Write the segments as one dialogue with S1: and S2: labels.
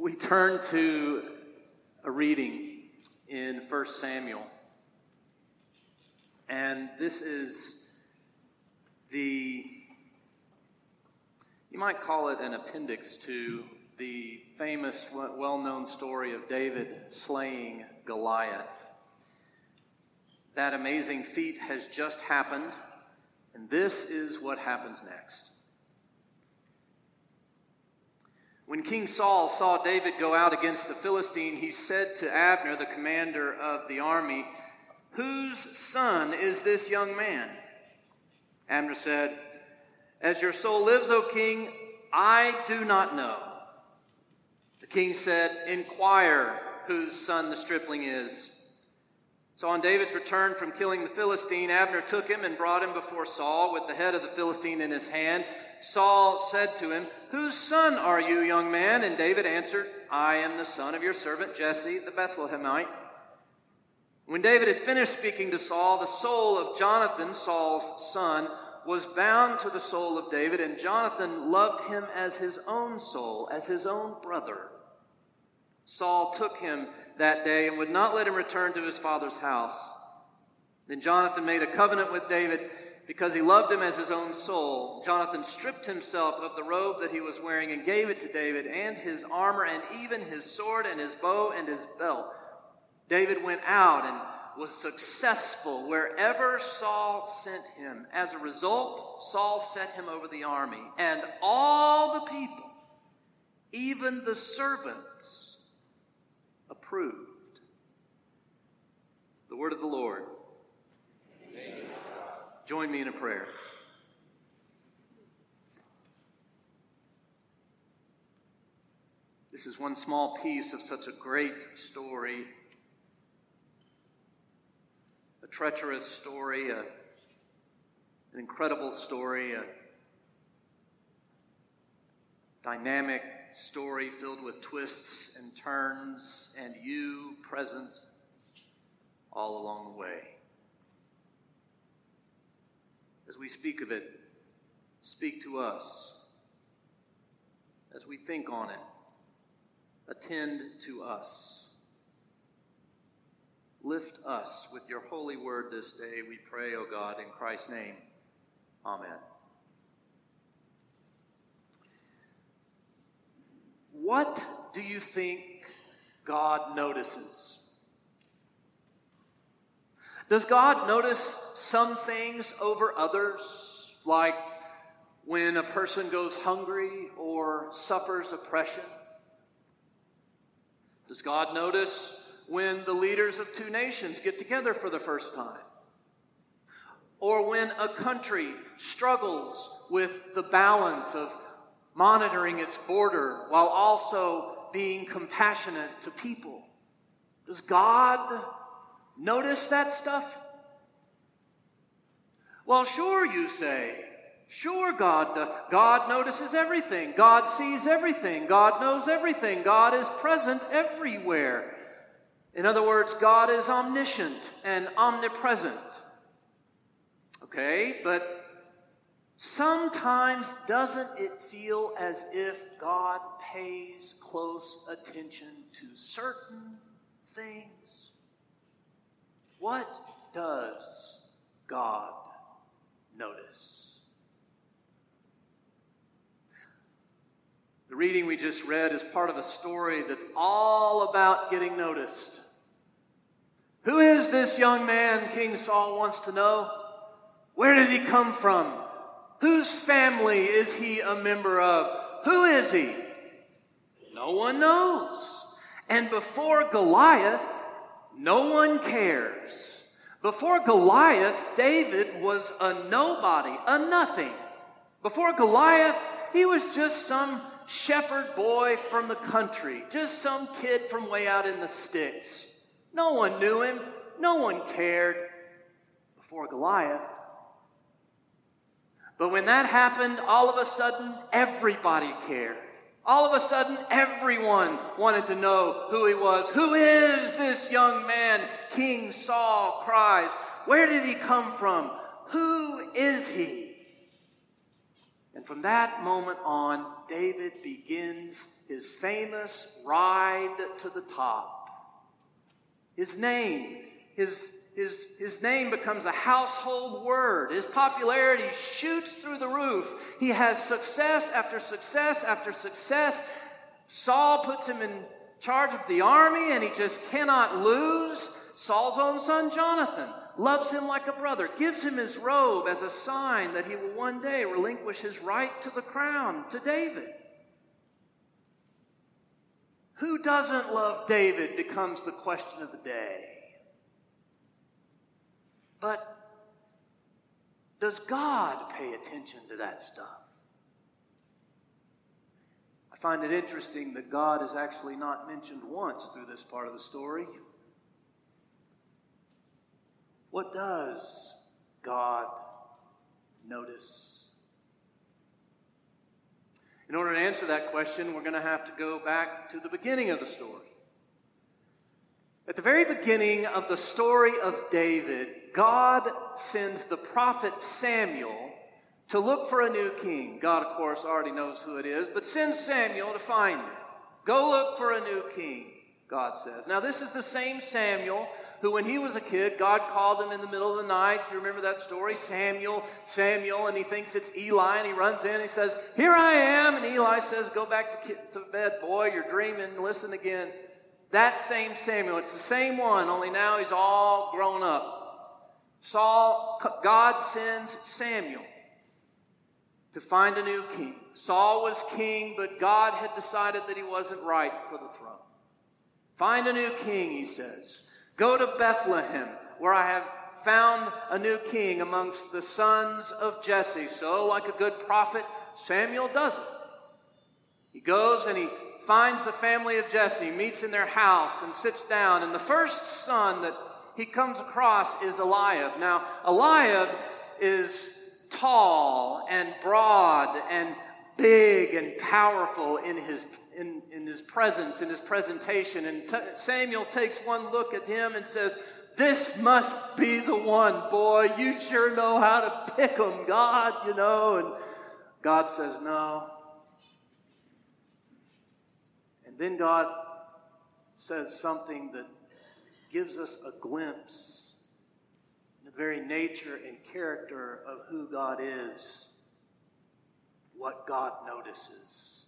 S1: we turn to a reading in 1 Samuel. And this is the, you might call it an appendix to the famous, well known story of David slaying Goliath. That amazing feat has just happened, and this is what happens next. When King Saul saw David go out against the Philistine, he said to Abner, the commander of the army, Whose son is this young man? Abner said, As your soul lives, O king, I do not know. The king said, Inquire whose son the stripling is. So on David's return from killing the Philistine, Abner took him and brought him before Saul with the head of the Philistine in his hand. Saul said to him, Whose son are you, young man? And David answered, I am the son of your servant Jesse, the Bethlehemite. When David had finished speaking to Saul, the soul of Jonathan, Saul's son, was bound to the soul of David, and Jonathan loved him as his own soul, as his own brother. Saul took him that day and would not let him return to his father's house. Then Jonathan made a covenant with David because he loved him as his own soul, Jonathan stripped himself of the robe that he was wearing and gave it to David, and his armor, and even his sword, and his bow, and his belt. David went out and was successful wherever Saul sent him. As a result, Saul set him over the army, and all the people, even the servants, approved. The word of the Lord. Join me in a prayer. This is one small piece of such a great story, a treacherous story, a, an incredible story, a dynamic story filled with twists and turns, and you present all along the way. As we speak of it, speak to us. As we think on it, attend to us. Lift us with your holy word this day, we pray, O God, in Christ's name. Amen. What do you think God notices? Does God notice some things over others, like when a person goes hungry or suffers oppression? Does God notice when the leaders of two nations get together for the first time? Or when a country struggles with the balance of monitoring its border while also being compassionate to people? Does God Notice that stuff? Well, sure, you say. Sure, God, God notices everything. God sees everything. God knows everything. God is present everywhere. In other words, God is omniscient and omnipresent. Okay, but sometimes doesn't it feel as if God pays close attention to certain things? What does God notice? The reading we just read is part of a story that's all about getting noticed. Who is this young man, King Saul wants to know? Where did he come from? Whose family is he a member of? Who is he? No one knows. And before Goliath, no one cares. Before Goliath, David was a nobody, a nothing. Before Goliath, he was just some shepherd boy from the country, just some kid from way out in the sticks. No one knew him, no one cared before Goliath. But when that happened, all of a sudden, everybody cared. All of a sudden, everyone wanted to know who he was. Who is this young man? King Saul cries. Where did he come from? Who is he? And from that moment on, David begins his famous ride to the top. His name, his, his, his name becomes a household word. His popularity shoots through the roof. He has success after success after success. Saul puts him in charge of the army, and he just cannot lose. Saul's own son, Jonathan, loves him like a brother, gives him his robe as a sign that he will one day relinquish his right to the crown to David. Who doesn't love David becomes the question of the day. But does God pay attention to that stuff? I find it interesting that God is actually not mentioned once through this part of the story. What does God notice? In order to answer that question, we're going to have to go back to the beginning of the story. At the very beginning of the story of David, God sends the prophet Samuel to look for a new king. God, of course, already knows who it is, but sends Samuel to find him. Go look for a new king, God says. Now, this is the same Samuel who, when he was a kid, God called him in the middle of the night. Do you remember that story? Samuel, Samuel, and he thinks it's Eli, and he runs in and he says, Here I am. And Eli says, Go back to, to bed, boy. You're dreaming. Listen again. That same Samuel. It's the same one, only now he's all grown up. Saul, God sends Samuel to find a new king. Saul was king, but God had decided that he wasn't right for the throne. Find a new king, he says. Go to Bethlehem, where I have found a new king amongst the sons of Jesse. So, like a good prophet, Samuel does it. He goes and he finds the family of Jesse, meets in their house, and sits down. And the first son that he comes across is Eliab. Now, Eliab is tall and broad and big and powerful in his in, in his presence, in his presentation. And t- Samuel takes one look at him and says, This must be the one, boy. You sure know how to pick them, God, you know. And God says, No. And then God says something that gives us a glimpse in the very nature and character of who God is, what God notices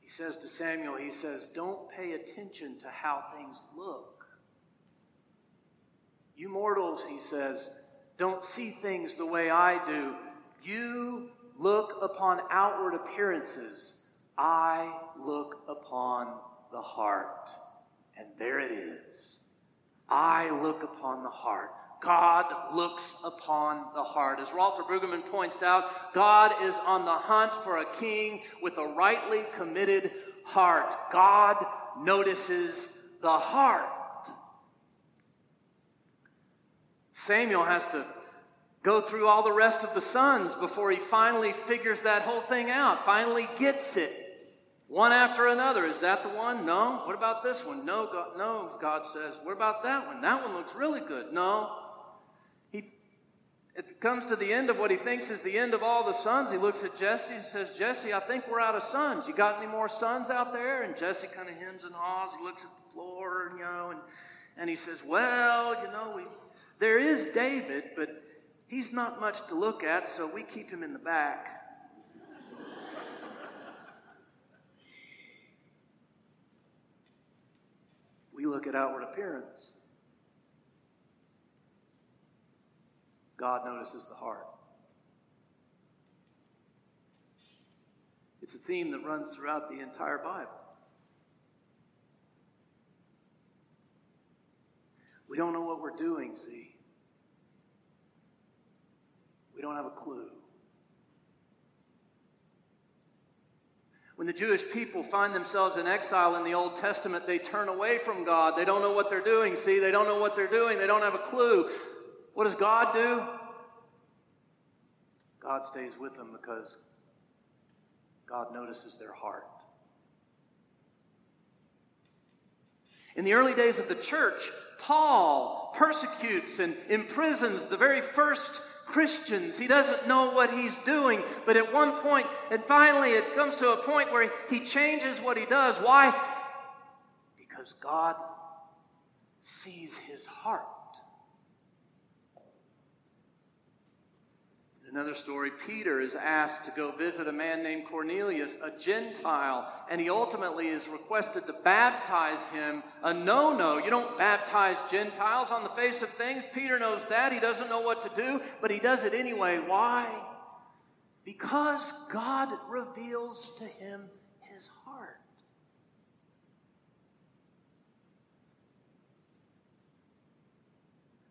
S1: He says to Samuel, he says, Don't pay attention to how things look. You mortals, he says, don't see things the way I do. You look upon outward appearances. I look upon the heart. And there it is. I look upon the heart. God looks upon the heart. As Walter Brueggemann points out, God is on the hunt for a king with a rightly committed heart. God notices the heart. Samuel has to go through all the rest of the sons before he finally figures that whole thing out, finally gets it. One after another. Is that the one? No. What about this one? No, God, no, God says. What about that one? That one looks really good. No He, it comes to the end of what he thinks is the end of all the sons. He looks at Jesse and says, Jesse, I think we're out of sons. You got any more sons out there? And Jesse kind of hems and haws. He looks at the floor, and, you know, and, and he says, Well, you know, we, there is David, but he's not much to look at, so we keep him in the back. we look at outward appearance. God notices the heart. It's a theme that runs throughout the entire Bible. We don't know what we're doing, see. We don't have a clue. When the Jewish people find themselves in exile in the Old Testament, they turn away from God. They don't know what they're doing, see. They don't know what they're doing. They don't have a clue. What does God do? God stays with them because God notices their heart. In the early days of the church, Paul persecutes and imprisons the very first Christians. He doesn't know what he's doing. But at one point, and finally, it comes to a point where he changes what he does. Why? Because God sees his heart. Another story Peter is asked to go visit a man named Cornelius, a Gentile, and he ultimately is requested to baptize him. A no no. You don't baptize Gentiles on the face of things. Peter knows that. He doesn't know what to do, but he does it anyway. Why? Because God reveals to him his heart.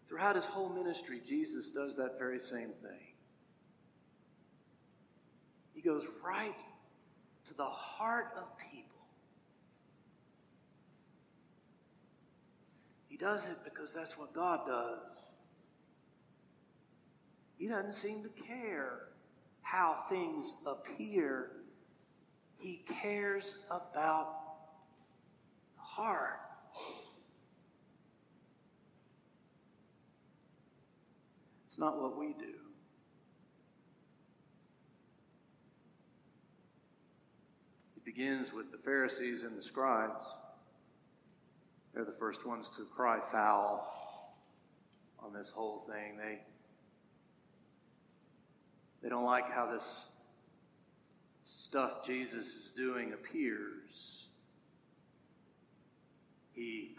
S1: Throughout his whole ministry, Jesus does that very same thing. He goes right to the heart of people. He does it because that's what God does. He doesn't seem to care how things appear. He cares about the heart. It's not what we do. Begins with the Pharisees and the scribes. They're the first ones to cry foul on this whole thing. They, they don't like how this stuff Jesus is doing appears. He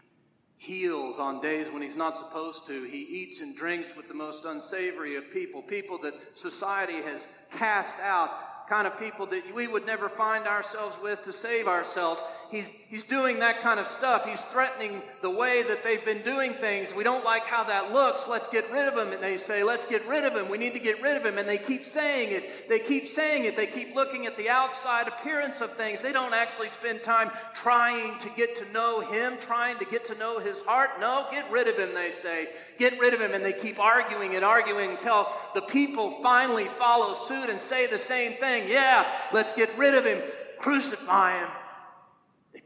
S1: heals on days when he's not supposed to. He eats and drinks with the most unsavory of people, people that society has cast out kind of people that we would never find ourselves with to save ourselves. He's, he's doing that kind of stuff. He's threatening the way that they've been doing things. We don't like how that looks. Let's get rid of him. And they say, let's get rid of him. We need to get rid of him. And they keep saying it. They keep saying it. They keep looking at the outside appearance of things. They don't actually spend time trying to get to know him, trying to get to know his heart. No, get rid of him, they say. Get rid of him. And they keep arguing and arguing until the people finally follow suit and say the same thing. Yeah, let's get rid of him. Crucify him.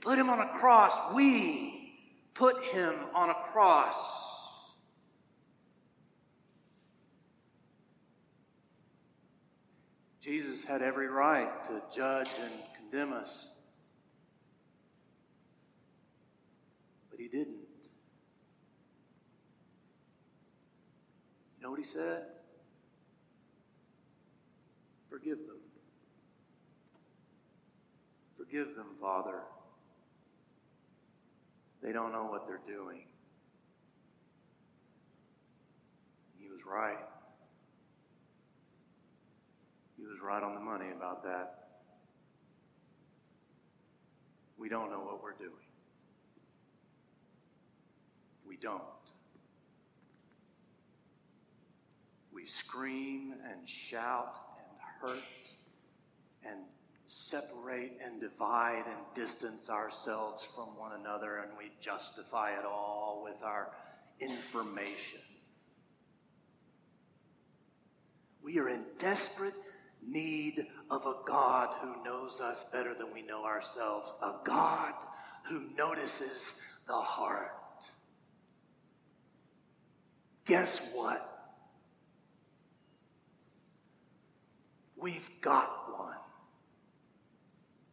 S1: Put him on a cross. We put him on a cross. Jesus had every right to judge and condemn us. But he didn't. You know what he said? Forgive them. Forgive them, Father. They don't know what they're doing. He was right. He was right on the money about that. We don't know what we're doing. We don't. We scream and shout and hurt and separate and divide and distance ourselves from one another, and we justify it all with our information. We are in desperate need of a God who knows us better than we know ourselves, a God who notices the heart. Guess what? We've got